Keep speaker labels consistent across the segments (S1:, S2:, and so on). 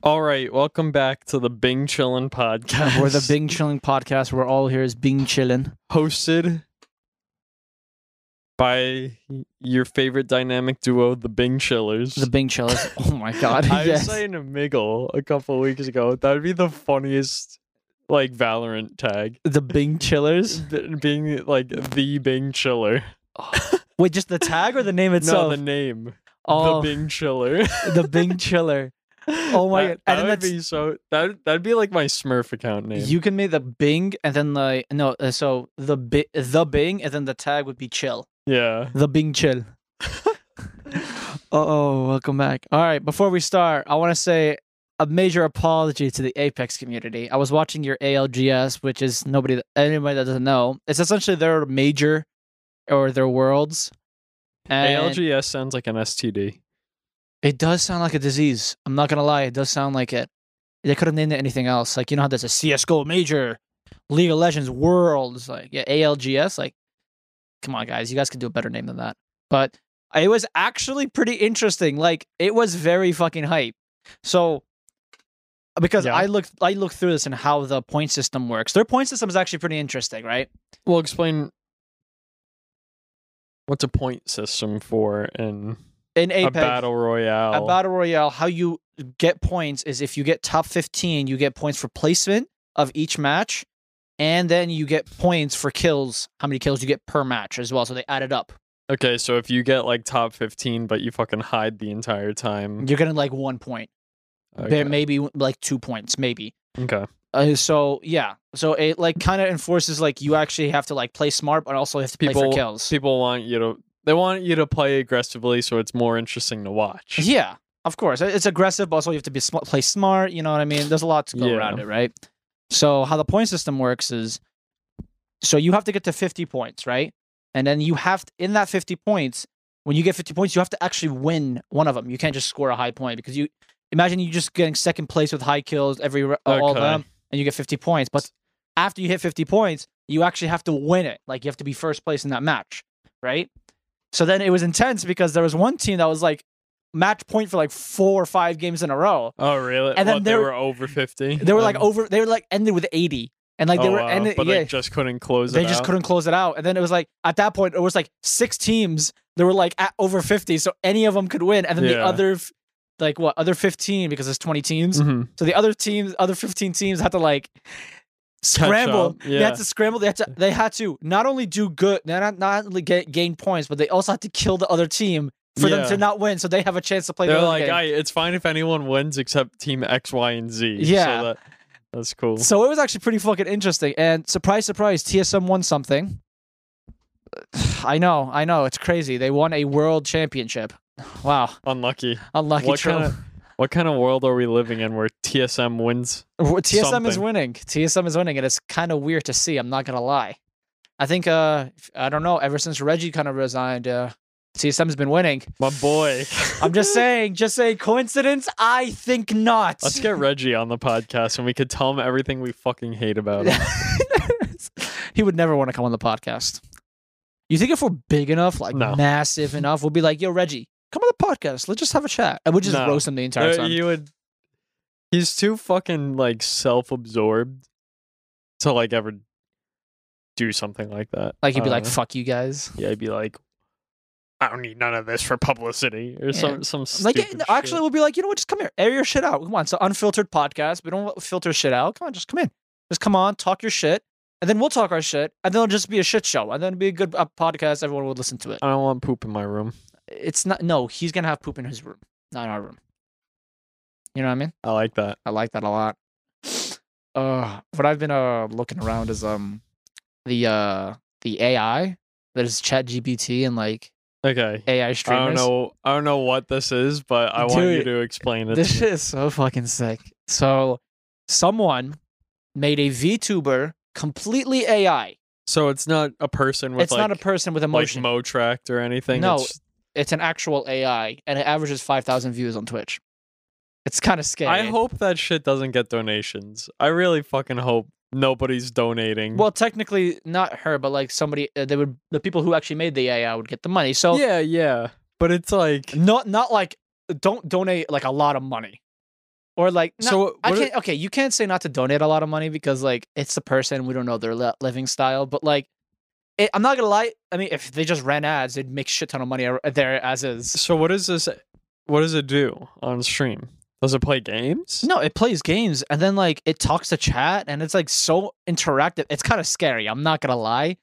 S1: All right, welcome back to the Bing Chillin' podcast.
S2: We're the Bing Chilling Podcast. We're all here is Bing Chillin'.
S1: hosted by your favorite dynamic duo, the Bing Chillers.
S2: The Bing Chillers. Oh my god.
S1: I
S2: yes.
S1: was saying to Miggle a couple weeks ago that would be the funniest like Valorant tag.
S2: the Bing Chillers.
S1: Being like the Bing Chiller.
S2: Wait, just the tag or the name itself?
S1: No, the name.
S2: oh,
S1: The Bing Chiller.
S2: the Bing Chiller. Oh my
S1: That-
S2: God.
S1: that would be so that that'd be like my Smurf account name.
S2: You can make the Bing and then the no. uh, So the bi- the Bing and then the tag would be chill.
S1: yeah.
S2: The Bing Chill. oh, welcome back. All right, before we start, I want to say a major apology to the Apex community. I was watching your ALGS, which is nobody, that- anybody that doesn't know. It's essentially their major or their worlds. And
S1: ALGS sounds like an STD.
S2: It does sound like a disease. I'm not gonna lie, it does sound like it. They could have named it anything else. Like you know how there's a CS:GO major, League of Legends Worlds, like yeah, ALGS. Like, come on, guys, you guys could do a better name than that. But it was actually pretty interesting. Like it was very fucking hype. So because
S1: Yeah.
S2: I looked, I looked through this and how the point system works. Their point system is actually pretty interesting, right?
S1: Well, explain what's a point system for in
S2: In
S1: a
S2: Apex,
S1: battle royale.
S2: a battle royale how you get points is if you get top 15 you get points for placement of each match and then you get points for kills how many kills you get per match as well so they add it up
S1: okay, so if you get like top 15 but you fucking hide the entire time.
S2: you're getting like one point
S1: Okay.
S2: There maybe like two points maybe
S1: okay.
S2: uh, so yeah so it like kind of enforces like you actually have to like play smart but also have to play
S1: People
S2: for kills
S1: people want you to they want you to play aggressively so it's more interesting to watch.
S2: yeah of course. It's aggressive but also you have to be sm- play smart you know what i mean? There's a lot to go
S1: Yeah.
S2: around it right? So how the point system works is so you have to get to 50 points right? And then you have to, in that 50 points when you get 50 points you have to actually win one of them you can't just score a high point because you imagine you just getting second place with high kills every r- all of them and you get 50 points but after you hit 50 points you actually have to win it. Like you have to be first place in that match right so then it was intense because there was one team that was like match point for like four or five games in a row
S1: Oh, really?
S2: And then
S1: What, they were over 50.
S2: they were like over they were like ended with 80 and like they
S1: oh,
S2: were
S1: wow.
S2: ended
S1: but
S2: yeah
S1: they just couldn't close
S2: they just
S1: out.
S2: couldn't close it out and then it was like at that point it was like six teams that were like at over 50 so any of them could win and then the other like what other 15 because there's 20 teams
S1: Mhm.
S2: so the other teams other 15 teams had to like scramble
S1: up,
S2: they had to scramble they had to they had to not only do good not not only get gain points but they also had to kill the other team for them to not win so they have a chance to play
S1: They're
S2: the
S1: like,
S2: game.
S1: It's fine if anyone wins except team X, Y, and Z.
S2: Yeah.
S1: So that, that's cool.
S2: So it was actually pretty fucking interesting. And surprise, surprise, TSM won something. I know, I know, it's crazy. They won a world championship. Wow,
S1: Unlucky.
S2: unlucky.
S1: What kind of what kind of world are we living in where TSM wins?
S2: TSM is winning. TSM is winning, and it's kind of weird to see. I'm not gonna lie. I think, uh, I don't know. Ever since Reggie kind of resigned, uh, TSM's been winning.
S1: My boy.
S2: I'm just saying, just saying. Coincidence? I think not.
S1: Let's get Reggie on the podcast and we could tell him everything we fucking hate about him.
S2: he would never want to come on the podcast. You think if we're big enough, like
S1: No.
S2: massive enough, we'll be like, "Yo, Reggie, come on the podcast. Let's just have a chat." And we'll just
S1: No.
S2: roast him the entire
S1: Uh,
S2: time.
S1: he would. He's too fucking like self-absorbed to like ever do something like that.
S2: like he'd be
S1: I
S2: like,
S1: don't know.
S2: "Fuck you guys."
S1: yeah, he'd be like, I don't need none of this for publicity or
S2: Yeah.
S1: some some
S2: Like,
S1: stupid
S2: eh, actually,
S1: shit.
S2: we'll be like, you know what? Just come here, air your shit out. Come on, it's an unfiltered podcast. We don't filter shit out. Come on, just come in. Just come on, talk your shit, and then we'll talk our shit, and then it'll just be a shit show, and then it'll be a good uh, podcast. Everyone will listen to it.
S1: I don't want poop in my room.
S2: It's not. No, he's gonna have poop in his room, not in our room. You know what I mean?
S1: I like that.
S2: I like that a lot. Uh, what I've been uh looking around is um the uh the AI that is Chat GPT and like
S1: Okay.
S2: AI streamers.
S1: I don't know. I don't know what this is, but I want you to explain it.
S2: This
S1: to me.
S2: shit is so fucking sick. So, someone made a VTuber completely AI.
S1: So it's not a person with
S2: it's
S1: like,
S2: not a person with emotion. like.
S1: Motract or anything.
S2: No.
S1: It's-
S2: it's an actual AI, and it averages five thousand views on Twitch. It's kind of scary.
S1: I hope that shit doesn't get donations. I really fucking hope nobody's donating.
S2: Well, technically, not her, but like somebody. Uh, they would the people who actually made the AI would get the money. So
S1: yeah, yeah. But it's like
S2: not not like don't donate like a lot of money. or like no,
S1: so
S2: I can't. Okay, you can't say not to donate a lot of money because like it's the person we don't know their li- living style. But like, it, I'm not gonna lie. I mean, if they just ran ads, they'd make shit ton of money uh, there as is.
S1: so what does this? What does it do on stream? Does it play games?
S2: No, it plays games and then like it talks to chat and it's like so interactive. It's kind of scary. I'm not gonna lie.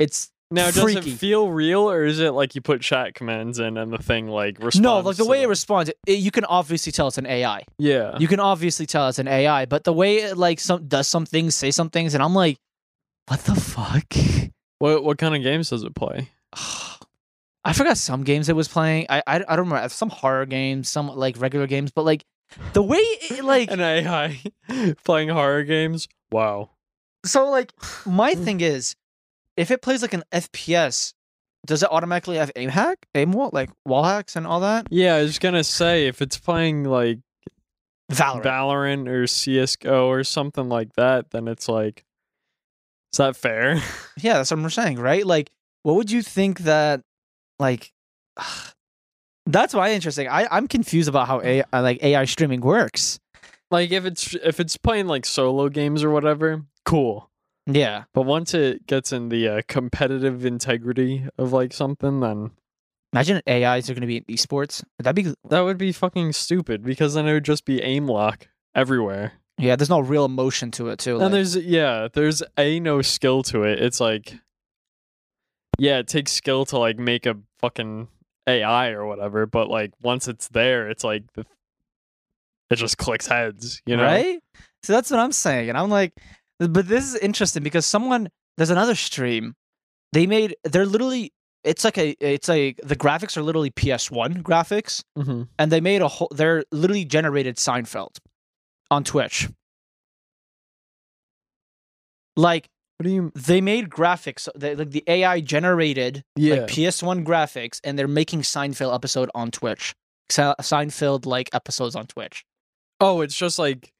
S2: It's
S1: Now, does
S2: freaky.
S1: it feel real, or is it like you put chat commands in and the thing like responds?
S2: no like the way it responds. It, you can obviously tell it's an AI.
S1: Yeah.
S2: You can obviously tell it's an AI, but the way it like some does some things, say some things, and I'm like, what the fuck?
S1: What what kind of games does it play?
S2: I forgot some games it was playing. I, I I don't remember some horror games, some like regular games, but like the way it like
S1: An AI playing horror games. Wow.
S2: so like my thing is, if it plays like an FPS, does it automatically have aim hack, aim wall, like wall hacks and all that?
S1: Yeah, I was gonna say if it's playing like
S2: Valorant.
S1: Valorant or CS:GO or something like that, then it's like, is that fair?
S2: yeah, that's what I'm saying, right? Like, what would you think that, like, that's why interesting. I I'm confused about how AI like AI streaming works.
S1: like if it's if it's playing like solo games or whatever, cool.
S2: Yeah.
S1: But once it gets in the uh, competitive integrity of like something, then
S2: Imagine AIs are going to be in esports. Would that be?
S1: that would be fucking stupid because then it would just be aim lock everywhere.
S2: Yeah, there's no real emotion to it too.
S1: And
S2: like-
S1: there's yeah, there's a no skill to it. It's like yeah, it takes skill to like make a fucking AI or whatever, but like once it's there, it's like the, it just clicks heads, you know?
S2: right? So that's what I'm saying, and I'm like, but this is interesting because someone there's another stream. They made they're literally it's like a it's like the graphics are literally PS1 graphics,
S1: Mm-hmm.
S2: and they made a whole they're literally generated Seinfeld on Twitch. Like
S1: What do you
S2: they made graphics, they, like the AI generated
S1: Yeah.
S2: like PS1 graphics, and they're making Seinfeld episode on Twitch. Se- Seinfeld like episodes on Twitch.
S1: Oh, it's just like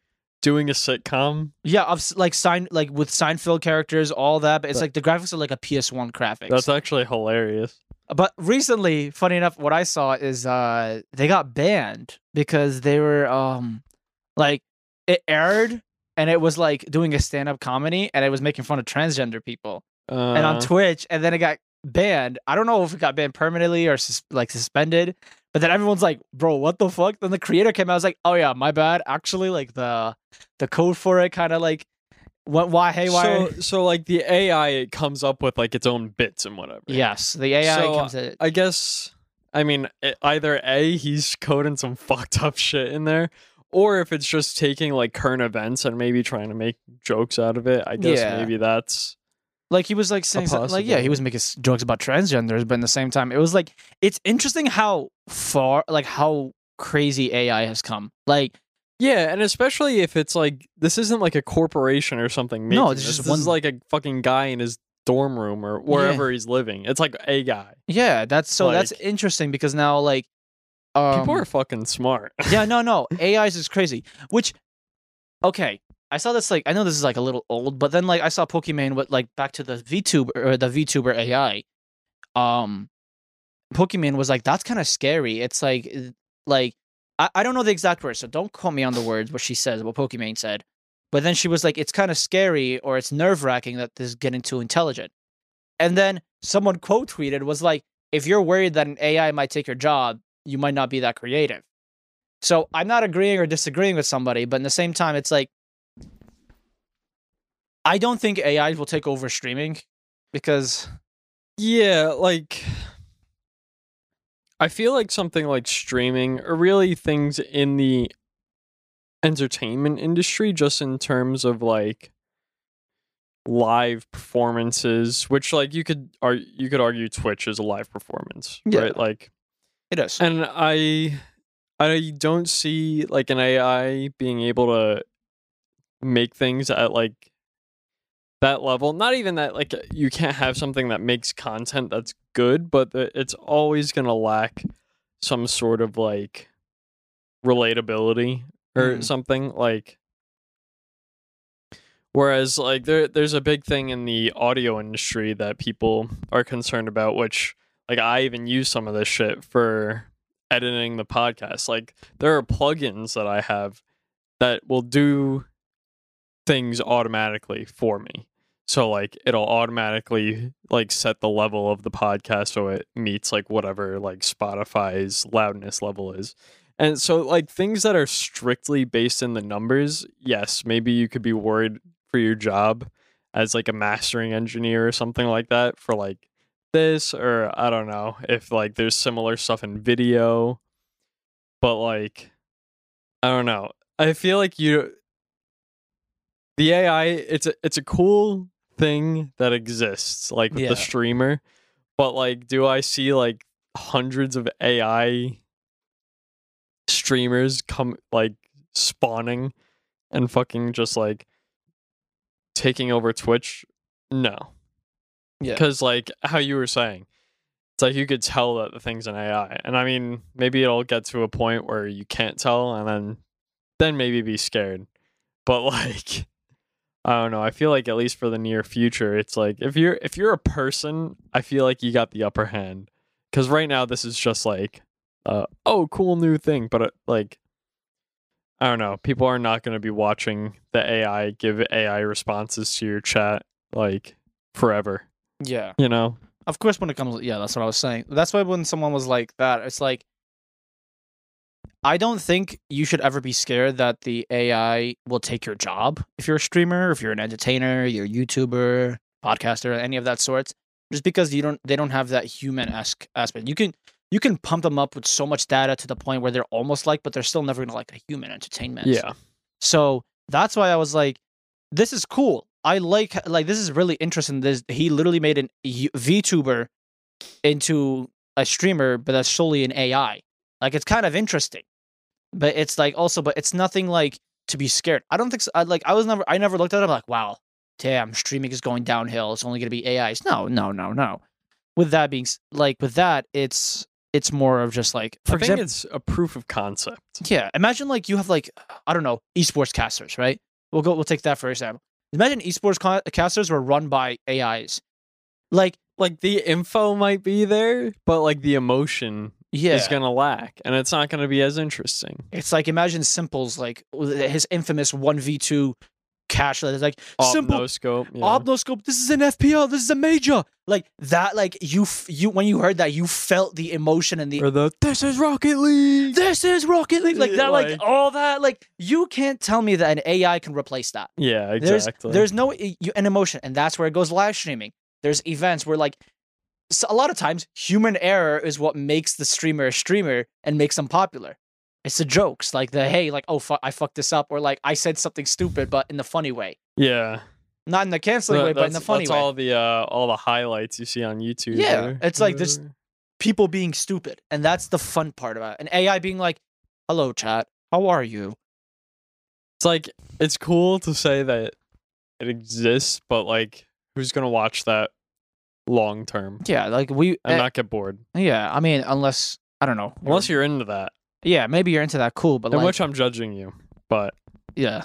S1: doing a sitcom.
S2: Yeah, of like sign like with Seinfeld characters, all that. But it's
S1: That-
S2: like the graphics are like a PS1 graphics.
S1: That's actually hilarious.
S2: but recently, funny enough, what I saw is uh they got banned because they were um like it aired and it was like doing a stand up comedy and it was making fun of transgender people
S1: Uh,
S2: and on Twitch and then it got banned. I don't know if it got banned permanently or sus- like suspended. But then everyone's like, "Bro, what the fuck?" Then the creator came out. I was like, "Oh yeah, my bad. Actually, like the the code for it kind of like went why haywire."
S1: so so like the AI it comes up with like its own bits and whatever.
S2: Yes, the AI
S1: So,
S2: comes in.
S1: I guess I mean either a he's coding some fucked up shit in there, or if it's just taking like current events and maybe trying to make jokes out of it. I guess
S2: Yeah.
S1: maybe that's
S2: Like he was like saying something, like yeah, he was making jokes about transgenders, but in the same time, it was like it's interesting how far, like how crazy AI has come. Like
S1: yeah, and especially if it's like this isn't like a corporation or something.
S2: No, it's
S1: this.
S2: just
S1: this is like a fucking guy in his dorm room or wherever he's living. It's like a guy.
S2: yeah, that's so that's interesting because now like um,
S1: People are fucking smart.
S2: yeah, no, no, AIs is crazy. Which okay, I saw this like I know this is like a little old, but then like I saw Pokimane with like back to the VTuber or the VTuber AI. Um Pokimane was like that's kind of scary. It's like like I, I don't know the exact words, so don't quote me on the words what she says, what Pokimane said. But then she was like, it's kind of scary or it's nerve wracking that this is getting too intelligent. And then someone quote tweeted was like, if you're worried that an AI might take your job, you might not be that creative. So I'm not agreeing or disagreeing with somebody, but in the same time, it's like I don't think AI will take over streaming because
S1: Yeah, like I feel like something like streaming or really things in the entertainment industry just in terms of like live performances which like you could ar- you could argue Twitch is a live performance
S2: Yeah.
S1: right like
S2: it is.
S1: and I I don't see like an AI being able to make things at like that level. Not even that like you can't have something that makes content that's good, but it's always going to lack some sort of like relatability or
S2: Mhm.
S1: something like Whereas like there there's a big thing in the audio industry that people are concerned about which like I even use some of this shit for editing the podcast. Like there are plugins that I have that will do things automatically for me. So like it'll automatically like set the level of the podcast so it meets like whatever like Spotify's loudness level is. And so like things that are strictly based in the numbers, yes, maybe you could be worried for your job as like a mastering engineer or something like that for like this or I don't know if like there's similar stuff in video. But like I don't know. I feel like you the AI it's a it's a cool thing that exists like with
S2: Yeah.
S1: the streamer. But like do I see like hundreds of AI streamers come like spawning and fucking just like taking over Twitch? No.
S2: Yeah.
S1: Because like how you were saying, it's like you could tell that the thing's an AI. And I mean, maybe it'll get to a point where you can't tell and then then maybe be scared. But like I don't know. I feel like at least for the near future, it's like if you're if you're a person, I feel like you got the upper hand. Cuz right now this is just like uh oh, cool new thing, but uh, like I don't know. People are not going to be watching the AI give AI responses to your chat like forever,
S2: Yeah.
S1: you know?
S2: Of course, when it comes, yeah, that's what I was saying. That's why when someone was like that, it's like, I don't think you should ever be scared that the AI will take your job if you're a streamer, if you're an entertainer, you're a YouTuber, podcaster, any of that sorts. Just because you don't, they don't have that human esque aspect. You can, you can pump them up with so much data to the point where they're almost like, but they're still never gonna like a human entertainment.
S1: Yeah.
S2: So that's why I was like, this is cool. I like like this is really interesting. This he literally made an VTuber into a streamer, but that's solely an AI. Like it's kind of interesting, but it's like also, but it's nothing like to be scared. I don't think so. I, like I was never, I never looked at it I'm like, wow, damn, streaming is going downhill. It's only gonna be AIs. No, no, no, no. With that being like, with that, it's it's more of just like, for
S1: I think
S2: example,
S1: it's a proof of concept.
S2: yeah, imagine like you have like I don't know esports casters, right? We'll go. We'll take that for example. Imagine esports casters were run by AIs. Like
S1: like the info might be there, but like the emotion
S2: yeah.
S1: is going to lack and it's not going to be as interesting.
S2: It's like imagine Simple's like his infamous 1v2 cashless. It's like simple
S1: obnoscope. Yeah.
S2: Obnoscope. This is an FPL. This is a major. Like that. Like you. You when you heard that, you felt the emotion and the
S1: or the this is Rocket League.
S2: This is Rocket League. Like that. Like,
S1: like
S2: all that. Like you can't tell me that an AI can replace that.
S1: Yeah, exactly.
S2: There's, there's no you, an emotion, and that's where it goes live streaming. There's events where like. So a lot of times, human error is what makes the streamer a streamer and makes them popular. It's the jokes like the hey like oh fuck I fucked this up or like I said something stupid but in the funny way,
S1: yeah.
S2: not in the canceling
S1: That-
S2: way but in the funny
S1: that's
S2: way.
S1: all the uh, all the highlights you see on YouTube.
S2: Yeah,
S1: or
S2: it's like this- People being stupid, and that's the fun part about it. And AI being like, "Hello, chat, how are you?"
S1: It's like it's cool to say that it exists, but like who's gonna watch that long term
S2: Yeah, like we.
S1: and
S2: eh,
S1: not get bored?
S2: yeah, I mean, unless I don't know.
S1: Unless you're into that,
S2: yeah, maybe you're into that. Cool, but
S1: in
S2: like,
S1: which I'm judging you. But
S2: yeah,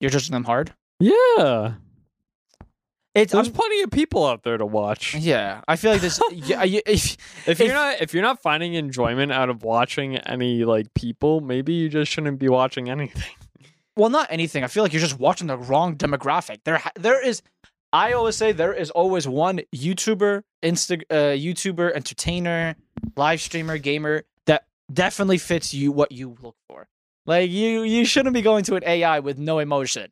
S2: you're judging them hard.
S1: yeah,
S2: It's
S1: there's
S2: I'm-
S1: plenty of people out there to watch.
S2: Yeah, I feel like this. yeah, you- if,
S1: If you're
S2: If-
S1: not if you're not finding enjoyment out of watching any like people, maybe you just shouldn't be watching anything.
S2: well, not anything. I feel like you're just watching the wrong demographic. There, there is. I always say there is always one YouTuber, Insta, uh, YouTuber, entertainer, live streamer, gamer definitely fits you what you look for. Like you, you shouldn't be going to an AI with no emotion.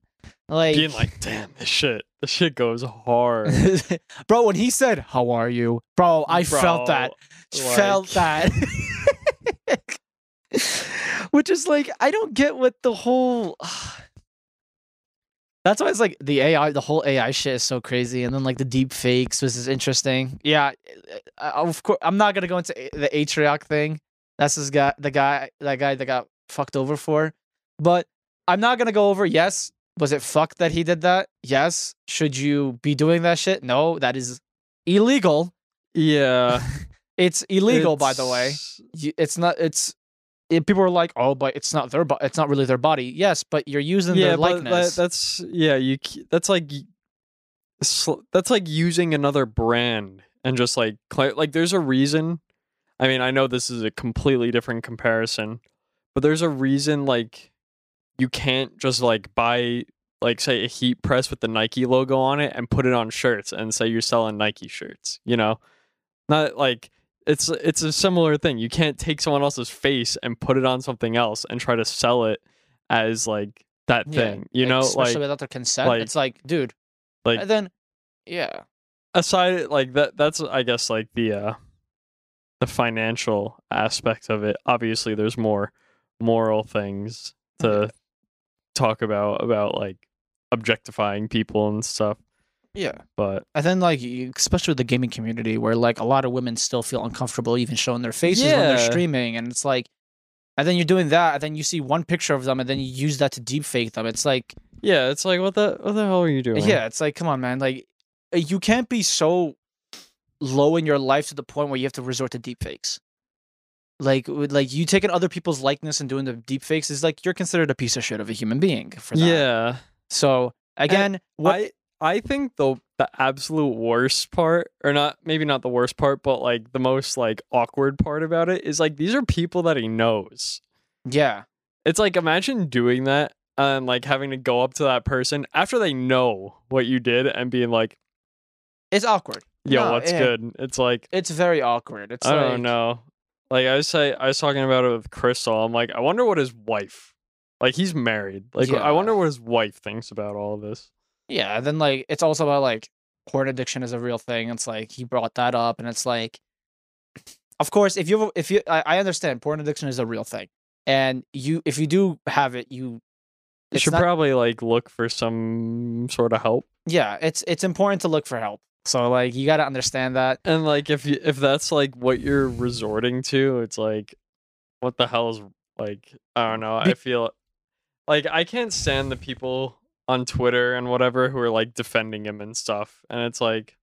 S2: Like,
S1: Being like, damn, this shit, this shit goes hard.
S2: bro, when he said, "How are you?" Bro, I felt that.
S1: Bro,
S2: felt that. Which is like, I don't get what the whole. That's why it's like the AI, the whole AI shit is so crazy, and then like the deep fakes, which is interesting. Yeah, uh, of course, I'm not gonna go into the Atrioc thing. That's this guy, the guy, that guy that got fucked over for. But I'm not gonna go over. Yes, was it fucked that he did that? Yes. Should you be doing that shit? No, that is illegal.
S1: Yeah,
S2: It's illegal, by the way.
S1: it's-
S2: not. It's it, people are like, oh, but it's not their. Bo- it's not really their body. Yes, but you're using
S1: Yeah,
S2: their
S1: but
S2: likeness.
S1: that, that's yeah. You that's like that's like using another brand and just like like there's a reason. I mean, I know this is a completely different comparison, but there's a reason like you can't just like buy like say a heat press with the Nike logo on it and put it on shirts and say you're selling Nike shirts, you know? Not like it's it's a similar thing. You can't take someone else's face and put it on something else and try to sell it as like that
S2: Yeah,
S1: thing. You know,
S2: especially
S1: like
S2: without their consent.
S1: like-
S2: it's like, dude,
S1: like-
S2: and then, yeah,
S1: aside like that that's I guess like the uh the financial aspect of it. Obviously there's more moral things to talk about about like objectifying people and stuff.
S2: yeah.
S1: But
S2: And then, like, especially with the gaming community, where like a lot of women still feel uncomfortable even showing their faces when they're streaming, and it's like, and then you're doing that, and then you see one picture of them, and then you use that to deepfake them. It's like,
S1: yeah, it's like what the what the hell are you doing?
S2: yeah, it's like, come on, man, like, uh, you can't be so low in your life to the point where you have to resort to deepfakes. Like, like you taking other people's likeness and doing the deepfakes is like you're considered a piece of shit of a human being for that.
S1: Yeah.
S2: So again, what?
S1: I I think the the absolute worst part, or not maybe not the worst part, but like the most like awkward part about it is like these are people that he knows.
S2: yeah,
S1: It's like imagine doing that and like having to go up to that person after they know what you did and being like,
S2: it's awkward.
S1: "Yo,
S2: No,
S1: what's
S2: yeah.
S1: good?" It's like
S2: It's very awkward. It's
S1: I
S2: like,
S1: don't know. Like I was say, I was talking about it with Crystal. I'm like, I wonder what his wife, like he's married. Like I wonder what his wife thinks about all of this.
S2: Yeah, and then like it's also about like porn addiction is a real thing. It's like he brought that up, and it's like, of course, if you if you I, I understand porn addiction is a real thing, and you if you do have it, you
S1: You should
S2: not-
S1: probably like look for some sort of help.
S2: yeah, it's it's important to look for help. So like you got to understand that.
S1: And like if you if that's like what you're resorting to, it's like what the hell is like I don't know. I feel like I can't stand the people on Twitter and whatever who are like defending him and stuff. And it's like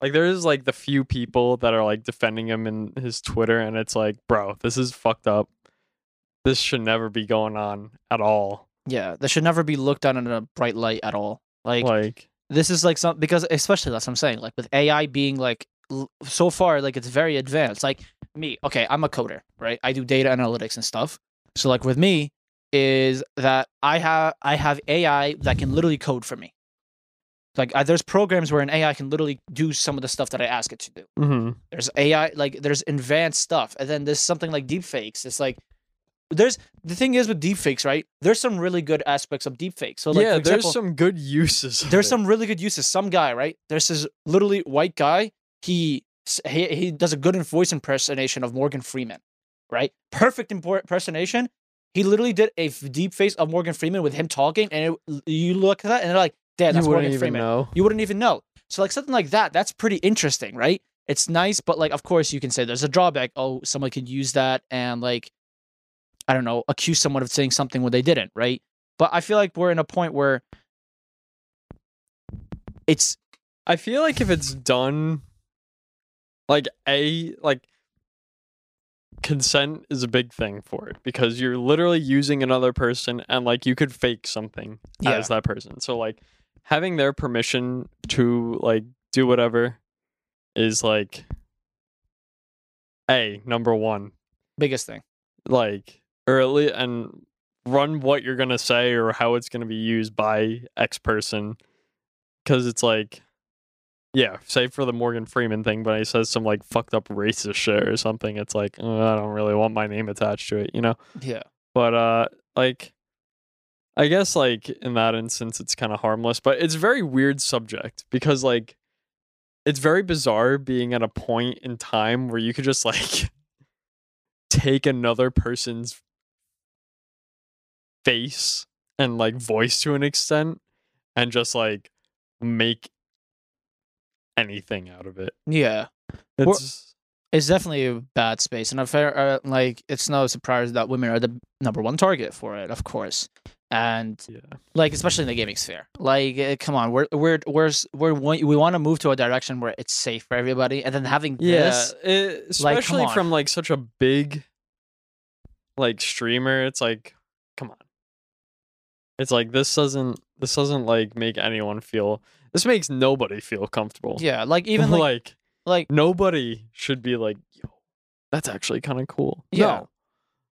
S1: like there is like the few people that are like defending him in his Twitter and it's like, bro, this is fucked up. This should never be going on at all.
S2: Yeah, this should never be looked at in a bright light at all. Like
S1: Like
S2: this is like some because especially that's what I'm saying. Like with AI being like so far, like it's very advanced. Like me, okay, I'm a coder, right? I do data analytics and stuff. So like with me is that I have I have AI that can literally code for me. Like I, there's programs where an AI can literally do some of the stuff that I ask it to do.
S1: Mm-hmm.
S2: There's AI like there's advanced stuff, and then there's something like deepfakes. It's like there's the thing is with deepfakes, right? There's some really good aspects of deepfakes. So like
S1: yeah,
S2: example,
S1: there's some good uses.
S2: there's
S1: it.
S2: some really good uses. Some guy, right? There's this literally white guy. He he, he does a good voice impersonation of Morgan Freeman, right? Perfect impersonation. He literally did a deep face of Morgan Freeman with him talking, and it, you look at that, and they're like, "Damn, that's Morgan Freeman."
S1: know.
S2: You wouldn't even know. So like something like that, that's pretty interesting, right? It's nice, but like of course you can say there's a drawback. Oh, someone could use that and like I don't know, accuse someone of saying something when they didn't, right? But I feel like we're in a point where it's
S1: I feel like if it's done like a like consent is a big thing for it because you're literally using another person and like you could fake something
S2: Yeah.
S1: as that person. So like having their permission to like do whatever is like a number 1
S2: biggest thing.
S1: like least and run what you're gonna say or how it's gonna be used by X person, because it's like, yeah, say for the Morgan Freeman thing, but he says some like fucked up racist shit or something. It's like uh, I don't really want my name attached to it, you know.
S2: Yeah.
S1: But uh, like, I guess like in that instance, it's kind of harmless, but it's a very weird subject because like, it's very bizarre being at a point in time where you could just like take another person's face and like voice to an extent and just like make anything out of it.
S2: Yeah.
S1: It's
S2: It's definitely a bad space, and a fair uh, like it's no surprise that women are the number one target for it, of course, and
S1: yeah.
S2: like especially in the gaming sphere. Like, uh, come on, we're we're we're we're we want to move to a direction where it's safe for everybody, and then having
S1: Yeah,
S2: this,
S1: it-
S2: like,
S1: especially
S2: on.
S1: from like such a big like streamer, it's like. It's like this doesn't this doesn't like make anyone feel this makes nobody feel comfortable.
S2: yeah, like even like
S1: like
S2: like
S1: nobody should be like, yo, that's actually kind of cool.
S2: Yeah.
S1: No.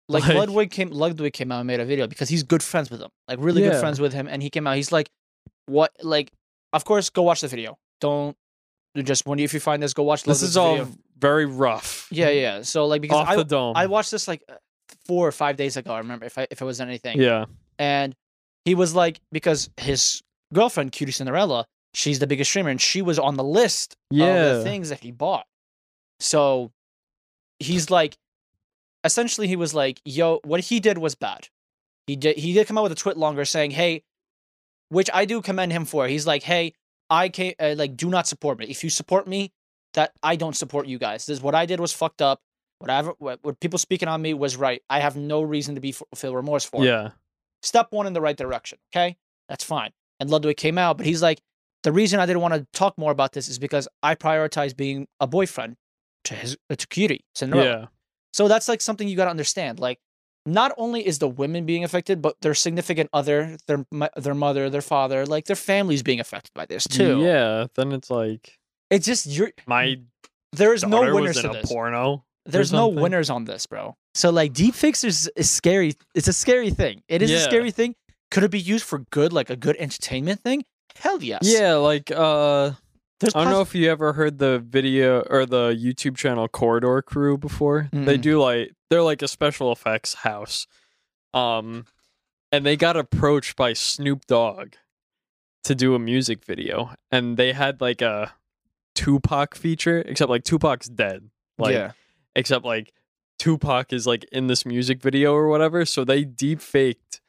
S2: like,
S1: Like-
S2: Ludwig came Ludwig came out and made a video because he's good friends with him, like really good friends with him, and he came out. He's like, "What? Like, of course, go watch the video. Don't just wonder if you find this, go watch.
S1: This is all
S2: video.
S1: very rough.
S2: yeah, yeah. So like because
S1: Off
S2: I
S1: the dome.
S2: I watched this like uh, four or five days ago. I remember if I if it was anything.
S1: yeah.
S2: and he was like because his girlfriend QTCinderella she's the biggest streamer and she was on the list of the things that he bought. So he's like essentially he was like yo what he did was bad. He did he did come out with a tweet longer saying hey which i do commend him for. He's like hey i can't uh, like do not support me. If you support me that i don't support you guys. This what i did was fucked up. Whatever what, what people speaking on me was right. I have no reason to be feel remorse for it.
S1: Yeah.
S2: Step one in the right direction. Okay, that's fine. And Ludwig came out, but he's like, the reason I didn't want to talk more about this is because I prioritize being a boyfriend to his uh, to Cutie Cinderella.
S1: Yeah.
S2: So that's like something you got to understand. Like, not only is the women being affected, but their significant other, their their mother, their father, like their families being affected by this too.
S1: Yeah. Then it's like
S2: it's just you're
S1: my
S2: there's no winners
S1: was in
S2: to
S1: a
S2: this.
S1: porno.
S2: There's no winners on this, bro. So like deepfakes is, is scary. It's a scary thing. It is a scary thing. Could it be used for good, like a good entertainment thing? Hell yes.
S1: Yeah, like uh
S2: There's
S1: I don't know if you ever heard the video or the YouTube channel Corridor Crew before. They
S2: Mm-mm.
S1: do like they're like a special effects house. Um and they got approached by Snoop Dogg to do a music video and they had like a Tupac feature except like Tupac's dead. Like
S2: yeah.
S1: except like Tupac is like in this music video or whatever. So they deep faked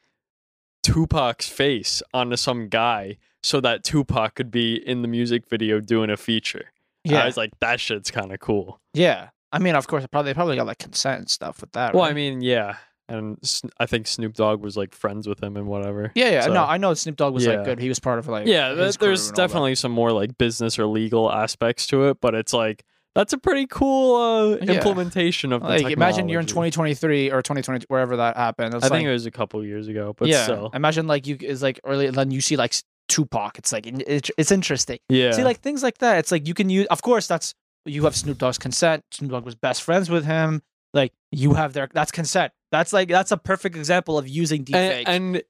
S1: Tupac's face onto some guy so that Tupac could be in the music video doing a feature.
S2: Yeah.
S1: I was like, that shit's kind of cool.
S2: yeah. I mean, of course, they probably they probably got like consent and stuff with that.
S1: Well,
S2: right?
S1: I mean, yeah. And I think Snoop Dogg was like friends with him and whatever.
S2: yeah, yeah.
S1: so-
S2: No, I know Snoop Dogg was
S1: Yeah.
S2: like good. He was part of like
S1: yeah,
S2: his
S1: th-
S2: crew
S1: there's
S2: and all that.
S1: definitely some more like business or legal aspects to it, but it's like that's a pretty cool uh,
S2: Yeah.
S1: implementation of the
S2: like imagine you're in 2023 or 2020 wherever that happened.
S1: I
S2: like,
S1: think it was a couple years ago, but
S2: yeah.
S1: still.
S2: Imagine like you is like early then you see like Tupac. It's like it, it's interesting.
S1: Yeah.
S2: See, like things like that. It's like you can use. Of course, that's you have Snoop Dogg's consent. Snoop Dogg was best friends with him. Like you have their that's consent. That's like that's a perfect example of using deepfakes.
S1: and, and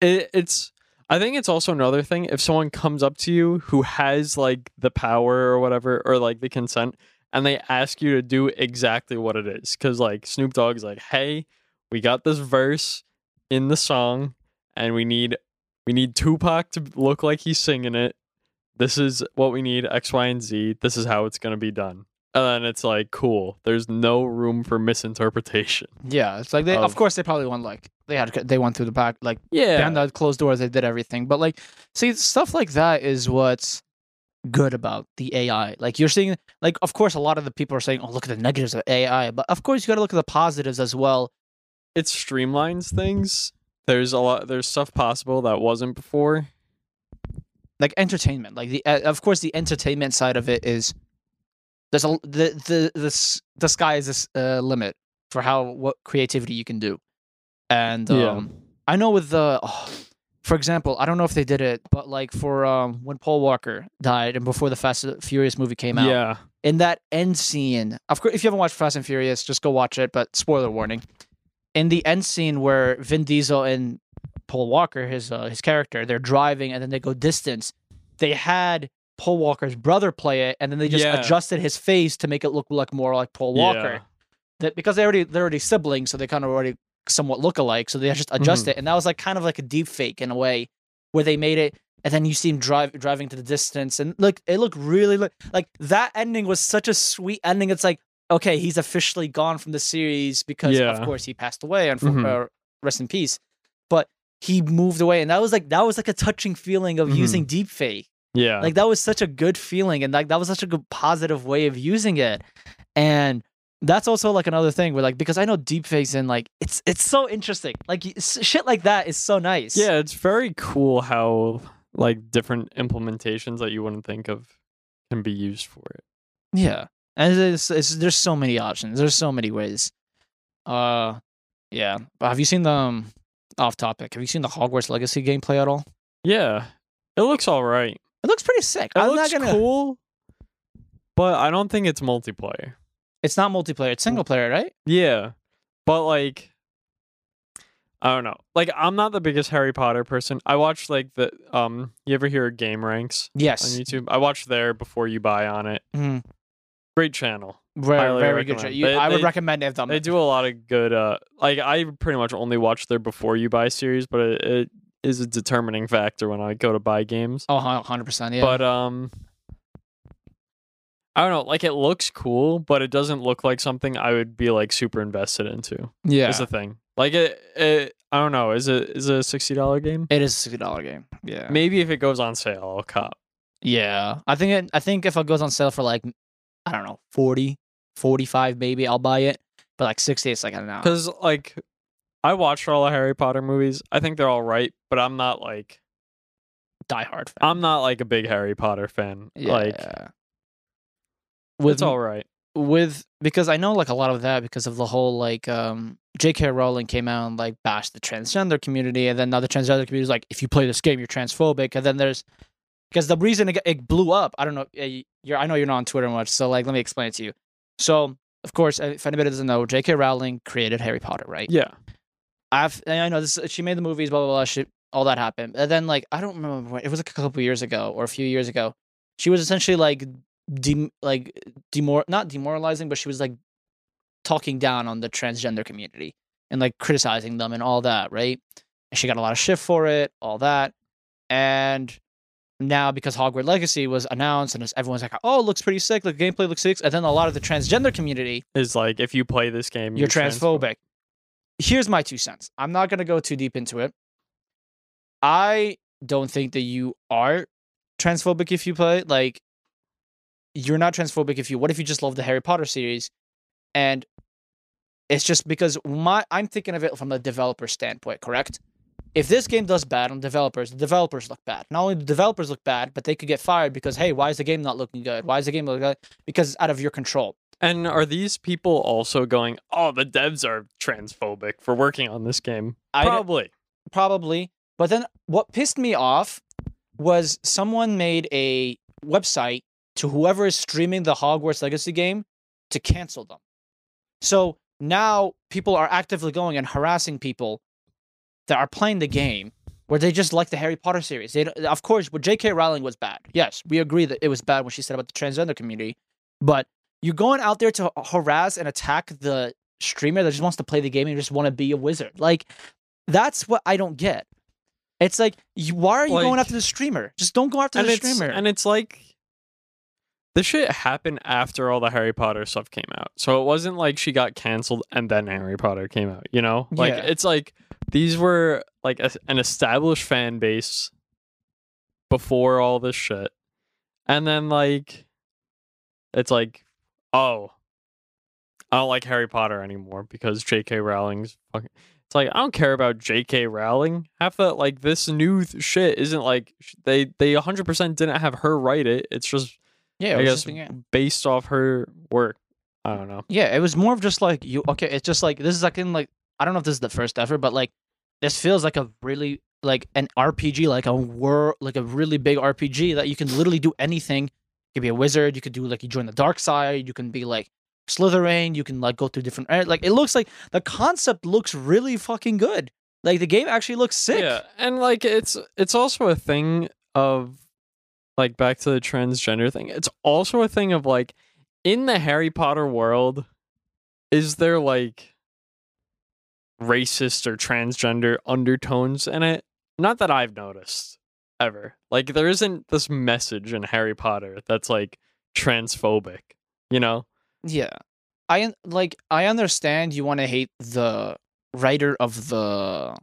S1: it, it's i think it's also another thing if someone comes up to you who has like the power or whatever or like the consent and they ask you to do exactly what it is because like snoop dogg's like hey we got this verse in the song and we need we need tupac to look like he's singing it. This is what we need x y and z. This is how it's going to be done and then it's like cool there's no room for misinterpretation
S2: yeah, it's like they. Of
S1: of-
S2: course, they probably went like they had they went through the back like
S1: yeah
S2: behind the closed doors. They did everything. But like, see, stuff like that is what's good about the AI. Like you're seeing, like of course, a lot of the people are saying, "Oh, look at the negatives of AI," but of course, you got to look at the positives as well.
S1: it streamlines things. There's a lot. There's stuff possible that wasn't before.
S2: like entertainment like the uh, of course the entertainment side of it is there's a the the the, the sky is this uh, limit for how what creativity you can do. And um
S1: Yeah.
S2: i know with the oh, for example i don't know if they did it but like for um when paul walker died and before the fast and furious movie came out
S1: Yeah,
S2: in that end scene of course if you haven't watched fast and furious just go watch it but spoiler warning. In the end scene where vin diesel and paul walker his uh, his character they're driving and then they go distance they had paul walker's brother play it and then they just
S1: Yeah.
S2: adjusted his face to make it look like more like paul walker
S1: Yeah.
S2: that because they already they're already siblings so they kind of already somewhat look alike so they just adjust
S1: Mm-hmm.
S2: it and that was like kind of like a deep fake in a way where they made it and then you see him drive driving to the distance and look it looked really look, like that ending was such a sweet ending it's like okay he's officially gone from the series because
S1: Yeah.
S2: of course he passed away and for,
S1: Mhm.
S2: uh, rest in peace but he moved away and that was like that was like a touching feeling of
S1: Mhm.
S2: using deep fake
S1: yeah.
S2: like that was such a good feeling and like that was such a good positive way of using it. And that's also like another thing where like because i know deepfakes and like it's it's so interesting. Like shit like that is so nice.
S1: Yeah, it's very cool how like different implementations that you wouldn't think of can be used for it.
S2: yeah. And it's, it's there's so many options. There's so many ways. Uh yeah. But have you seen the um, off topic? Have you seen the hogwarts legacy gameplay at all?
S1: Yeah, it looks all right.
S2: It looks pretty sick
S1: It
S2: i'm
S1: looks
S2: not gonna
S1: cool, but I don't think it's multiplayer.
S2: it's not multiplayer it's single player right
S1: Yeah, but like I don't know. Like I'm not the biggest Harry Potter person. I watch like the um you ever hear of GameRanx Yes. on YouTube? I watch there before you buy on it.
S2: Mhm.
S1: Great channel.
S2: Very,
S1: Highly
S2: very good.
S1: recommend.
S2: show. You,
S1: They-
S2: I would
S1: they-
S2: recommend it. Them.
S1: They do a lot of good uh like I pretty much only watch their before you buy series, but it, it is a determining factor when I go to buy games.
S2: Oh, 100%. Yeah.
S1: But um I don't know, like it looks cool, but it doesn't look like something I would be like super invested into.
S2: yeah.
S1: Is the thing. Like it, it I don't know, is it is it a sixty dollar game?
S2: it is a $60 game. Yeah.
S1: Maybe if it goes on sale, I'll cop.
S2: Yeah. I think it, I think if it goes on sale for like I don't know, 40, 45 maybe, I'll buy it. But like 60 it's like I don't know.
S1: Because like I watched all the Harry Potter movies. I think they're all right, but I'm not like
S2: Die Hard fan.
S1: I'm not like a big Harry Potter fan.
S2: yeah.
S1: Like
S2: with
S1: it's all right.
S2: with because I know like a lot of that because of the whole like um J.K. Rowling came out and like bashed the transgender community, and then now the transgender community is like, if you play this game, you're transphobic, and then there's because the reason it, it blew up. I don't know. eh, You're I know you're not on Twitter much, so like let me explain it to you. So of course, if anybody doesn't know, J.K. Rowling created Harry Potter, right?
S1: Yeah.
S2: I've I know this. She made the movies, blah blah blah. She, all that happened, and then like I don't remember. When, it was like a couple years ago or a few years ago. She was essentially like dem like demor not demoralizing, but she was like talking down on the transgender community and like criticizing them and all that, right? And she got a lot of shit for it, all that, and now because Hogwarts Legacy was announced and everyone's like, oh, it looks pretty sick. The gameplay looks sick, and then a lot of the transgender community
S1: Is like if you play this game,
S2: you're
S1: transphobic.
S2: transphobic. Here's my two cents. I'm not going to go too deep into it. I don't think that you are transphobic if you play. Like, you're not transphobic if you. What if you just love the Harry Potter series, and it's just because my I'm thinking of it from the developer standpoint. Correct. If this game does bad on developers, the developers look bad. Not only the developers look bad, but they could get fired because hey, why is the game not looking good? Why is the game looking good? Because it's out of your control.
S1: And are these people also going, "Oh, the devs are transphobic for working on this game"? Probably.
S2: probably. But then what pissed me off was someone made a website to whoever is streaming the Hogwarts Legacy game to cancel them. So now people are actively going and harassing people that are playing the game where they just like the Harry Potter series. They don't- of course, what J.K. Rowling was bad. Yes, we agree that it was bad when she said about the transgender community. But you're going out there to harass and attack the streamer that just wants to play the game and just want to be a wizard. Like that's what I don't get. It's like, you, why are you going after the streamer? Just don't go after the streamer.
S1: and it's like this shit happened after all the Harry Potter stuff came out. So it wasn't like she got canceled and then Harry Potter came out, you know? Like
S2: Yeah.
S1: it's like these were like a, an established fan base before all this shit. And then like it's like oh I don't like Harry Potter anymore because J.K. Rowling's fucking it's like I don't care about J.K. Rowling. Half the like this new th- shit isn't like they they 100% didn't have her write it. It's just
S2: yeah, it
S1: I guess based off her work. I don't know.
S2: yeah, it was more of just like you. Okay, it's just like this is like in like I don't know if this is the first ever, but like this feels like a really like an RPG, like a world, like a really big RPG that you can literally do anything. Could be a wizard. You could do like you join the dark side. You can be like Slytherin. You can like go through different. ar- Like it looks like the concept looks really fucking good. Like the game actually looks sick.
S1: Yeah, and like it's it's also a thing of like back to the transgender thing. It's also a thing of like in the Harry Potter world is there like racist or transgender undertones in it? Not that I've noticed ever. Like there isn't this message in Harry Potter that's like transphobic, you know?
S2: Yeah. I like I understand you want to hate the writer of the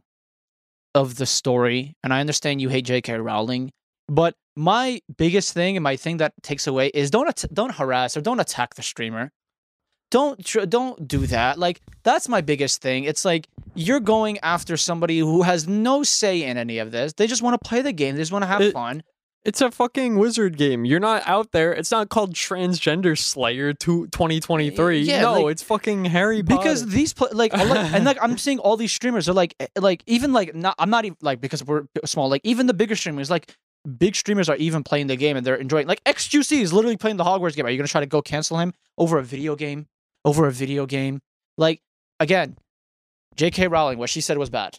S2: of the story and I understand you hate JK Rowling, but my biggest thing and my thing that takes away is don't at- don't harass or don't attack the streamer. Don't tr- don't do that. Like that's my biggest thing. It's like you're going after somebody who has no say in any of this. They just want to play the game. They just want to have
S1: It-
S2: fun.
S1: It's a fucking wizard game. You're not out there. It's not called Transgender Slayer to 2023.
S2: Yeah,
S1: no,
S2: like-
S1: it's fucking Harry Potter.
S2: because these pla like and like I'm seeing all these streamers are like eh, like even like not I'm not even like because we're small like even the bigger streamers like big streamers are even playing the game and they're enjoying like XQC is literally playing the Hogwarts game. Are you gonna try to go cancel him over a video game? Over a video game? Like again, J.K. Rowling, what she said was bad.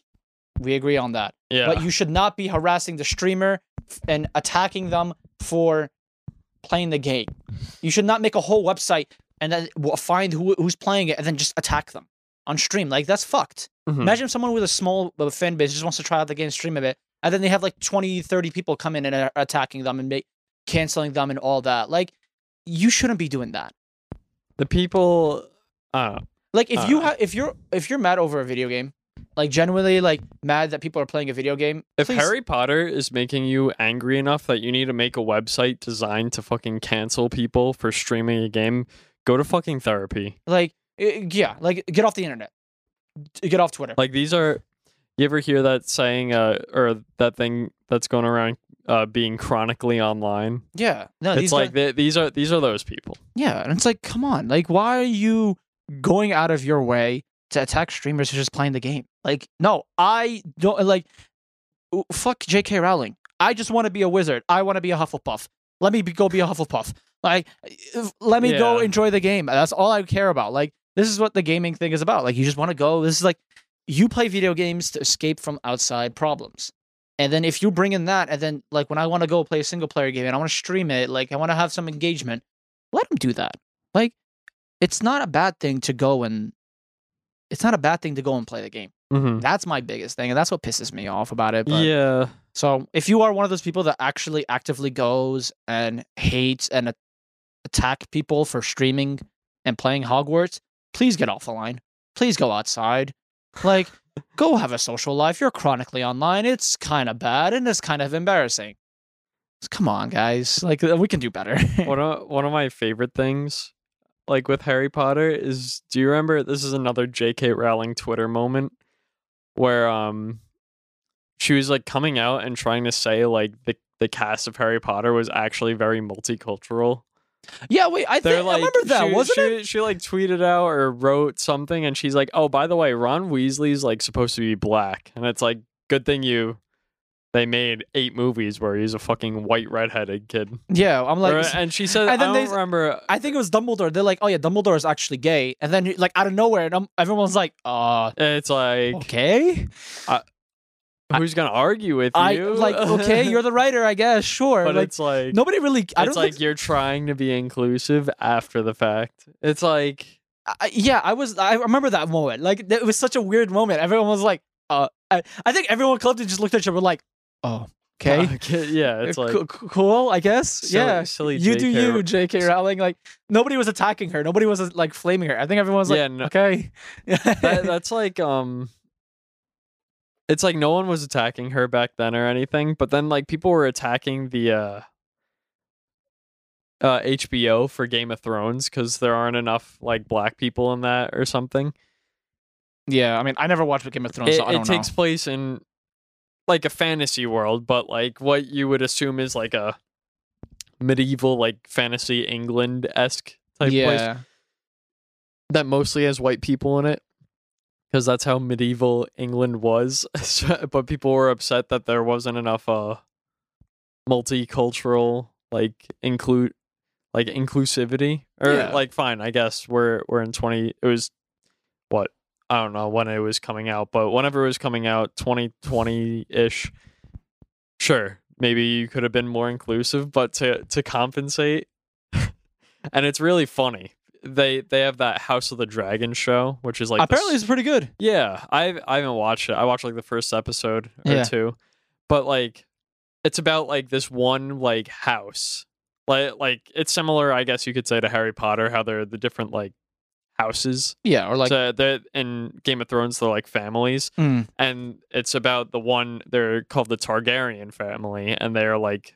S2: We agree on that.
S1: Yeah.
S2: But you should not be harassing the streamer and attacking them for playing the game. You should not make a whole website and then find who, who's playing it and then just attack them on stream. Like that's fucked.
S1: Mhm.
S2: Imagine someone with a small fan base just wants to try out the game, stream a bit, and then they have like 20, 30 people come in and are attacking them and make, canceling them and all that. Like you shouldn't be doing that.
S1: The people. I don't know.
S2: Like if you
S1: Uh.
S2: have if you're if you're mad over a video game, like genuinely like mad that people are playing a video game,
S1: If
S2: please-
S1: Harry Potter is making you angry enough that you need to make a website designed to fucking cancel people for streaming a game, go to fucking therapy.
S2: like yeah, like get off the internet, get off Twitter.
S1: Like these are. You ever hear that saying, uh, or that thing that's going around, uh, being chronically online?
S2: yeah, no,
S1: it's
S2: these
S1: like
S2: guys-
S1: th- these are these are those people.
S2: yeah, and it's like come on, like why are you going out of your way to attack streamers who are just playing the game? Like no, I don't like. Fuck J.K. Rowling. I just want to be a wizard. I want to be a Hufflepuff. Let me be, go be a Hufflepuff. Like, let me go enjoy the game. That's all I care about. Like, this is what the gaming thing is about. Like, you just want to go. This is like, you play video games to escape from outside problems. And then if you bring in that, and then like when I want to go play a single player game and I want to stream it, like I want to have some engagement, let them do that. Like, it's not a bad thing to go and it's not a bad thing to go and play the game.
S1: Mm-hmm.
S2: That's my biggest thing, and that's what pisses me off about it. But
S1: Yeah.
S2: so if you are one of those people that actually actively goes and hates and a- attack people for streaming and playing Hogwarts, please get off the line. Please go outside. Like, go have a social life. You're chronically online. It's kind of bad and it's kind of embarrassing. Come on, guys. Like, uh, we can do better.
S1: one of one of my favorite things, like with Harry Potter, is do you remember? This is another J.K. Rowling Twitter moment where um she was like coming out and trying to say like the the cast of Harry Potter was actually very multicultural.
S2: Yeah, wait. I, think,
S1: like
S2: I remember that,
S1: she,
S2: wasn't
S1: she,
S2: it?
S1: She like tweeted out or wrote something, and she's like, "Oh, by the way, Ron Weasley's like supposed to be black," and it's like, good thing you. They made eight movies where he's a fucking white redheaded kid.
S2: Yeah, I'm like,
S1: Or- and she said,
S2: and
S1: I don't
S2: they-
S1: remember.
S2: I think it was Dumbledore. They're like, oh yeah, Dumbledore is actually gay. And then, like, out of nowhere, and I'm, everyone's like, uh,
S1: It's like,
S2: okay.
S1: Who's gonna argue with
S2: I
S1: you?
S2: like okay, you're the writer, I guess. Sure.
S1: but
S2: like
S1: it's like
S2: nobody really. I
S1: it's like
S2: think.
S1: you're trying to be inclusive after the fact. It's like
S2: I, yeah, I was. I remember that moment. Like it was such a weird moment. Everyone was like, uh, I, I think everyone collectively just looked at each other like, oh, okay.
S1: okay, yeah, it's like
S2: co- cool, I guess.
S1: silly-
S2: yeah,
S1: silly
S2: you do you, J.K. Rowling. Like nobody was attacking her. Nobody was like flaming her. I think everyone was like,
S1: Yeah, no-
S2: okay.
S1: that, that's like um it's like no one was attacking her back then or anything but then like people were attacking the uh uh HBO for Game of Thrones cuz there aren't enough like black people in that or something.
S2: Yeah, I mean, I never watched Game of Thrones,
S1: it,
S2: so I don't
S1: takes
S2: know.
S1: place in like a fantasy world but like what you would assume is like a medieval like fantasy England-esque type place that mostly has white people in it because that's how medieval England was. But people were upset that there wasn't enough uh multicultural like include like inclusivity or
S2: Yeah.
S1: like fine, I guess we're we're in 20 it was what I don't know when it was coming out, but whenever it was coming out 2020-ish sure, maybe you could have been more inclusive, but to to compensate and it's really funny. They they have that House of the Dragon show, which is like
S2: apparently
S1: s-
S2: it's pretty good.
S1: yeah. I I haven't watched it. I watched like the first episode or
S2: Yeah.
S1: two, but like it's about like this one like house, like like it's similar, I guess you could say, to Harry Potter, how they're the different like houses.
S2: Yeah, or like,
S1: so they're in Game of Thrones, they're like families,
S2: mm,
S1: and it's about the one they're called the Targaryen family, and they're like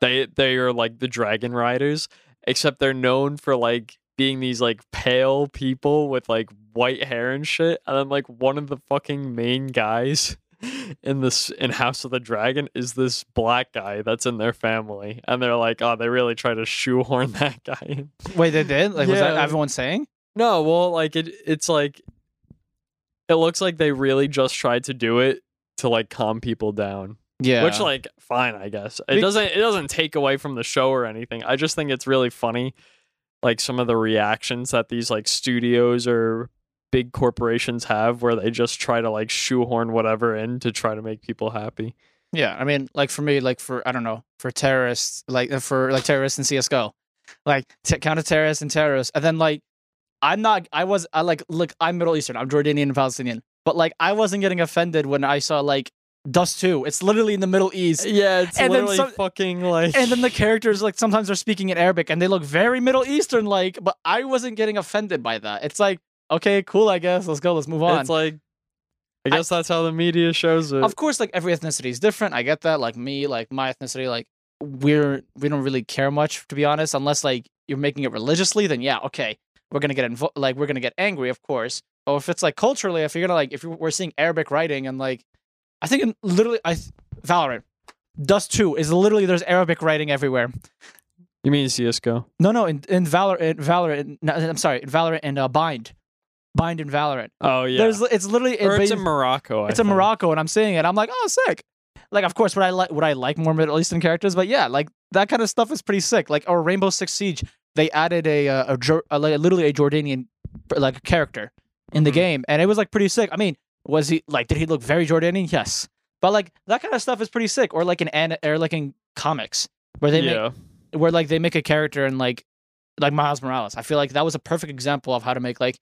S1: they they are like the dragon riders, except they're known for like being these like pale people with like white hair and shit, and then like one of the fucking main guys in this in House of the Dragon is this black guy that's in their family, and they're like, oh, they really try to shoehorn that guy in.
S2: wait, they did? Like, was that everyone saying?
S1: No, well, like it it's like it looks like they really just tried to do it to like calm people down.
S2: Yeah.
S1: Which like fine, I guess. It doesn't it doesn't take away from the show or anything. I just think it's really funny like some of the reactions that these like studios or big corporations have where they just try to like shoehorn whatever in to try to make people happy.
S2: Yeah, I mean, like for me, like for I don't know, for terrorists, like uh, for like terrorists in CS:GO, like t- counter terrorists and terrorists, and then like I'm not, I was, I like, look, I'm Middle Eastern, I'm Jordanian and Palestinian, but like I wasn't getting offended when I saw like Dust 2. It's literally in the Middle East.
S1: Yeah, it's
S2: And
S1: literally
S2: some-
S1: fucking like
S2: And then the characters like sometimes they're speaking in Arabic and they look very Middle Eastern like, but I wasn't getting offended by that. It's like, okay, cool, I guess. Let's go, let's move on.
S1: it's like I guess that's how the media shows it.
S2: of course like every ethnicity is different i get that like me like my ethnicity like we're we don't really care much to be honest unless like you're making it religiously then yeah okay we're gonna get invo- like we're gonna get angry of course but if it's like culturally if you're gonna like if we're seeing arabic writing and like i think in, literally i th- valorant dust 2 is literally there's arabic writing everywhere
S1: you mean CS:GO?
S2: no no in, in valor in valorant no, i'm sorry in valorant and uh, bind bind in valorant
S1: Oh yeah.
S2: there's it's literally
S1: or it's
S2: basi-
S1: in Morocco. I
S2: it's in. Morocco, and I'm seeing it. I'm like, oh, sick. Like, of course, would I like would I like more Middle Eastern characters? But yeah, like that kind of stuff is pretty sick. Like, or Rainbow Six Siege, they added a uh, a, Jor- a literally a Jordanian like character in the
S1: Mhm.
S2: game, and it was like pretty sick. I mean, was he like did he look very Jordanian? Yes, but like that kind of stuff is pretty sick. Or like in an or like in comics where they
S1: yeah.
S2: make where like they make a character and like like Miles Morales. I feel like that was a perfect example of how to make like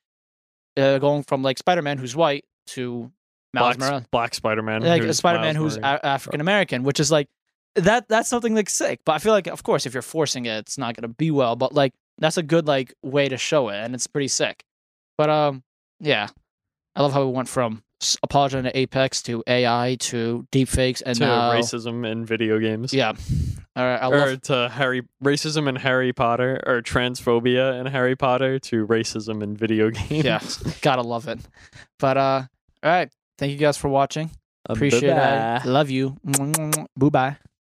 S2: uh, going from like Spider Man who's white to Miles
S1: Black,
S2: Morales
S1: Black Spider-Man.
S2: like a Spider-Man
S1: Miles
S2: who's a- African American, which is like that. That's something like sick. But I feel like, of course, if you're forcing it, it's not gonna be well. But like that's a good like way to show it, and it's pretty sick. But um, yeah, I love how we went from apologizing to Apex to AI to deepfakes and
S1: to
S2: now
S1: racism in video games.
S2: yeah. All right, I
S1: or
S2: love
S1: to Harry racism in Harry Potter or transphobia in Harry Potter to racism in video games.
S2: yeah, gotta love it. But uh, all right, thank you guys for watching.
S1: Uh,
S2: Appreciate
S1: bye-bye.
S2: it. Love you. Boo bye.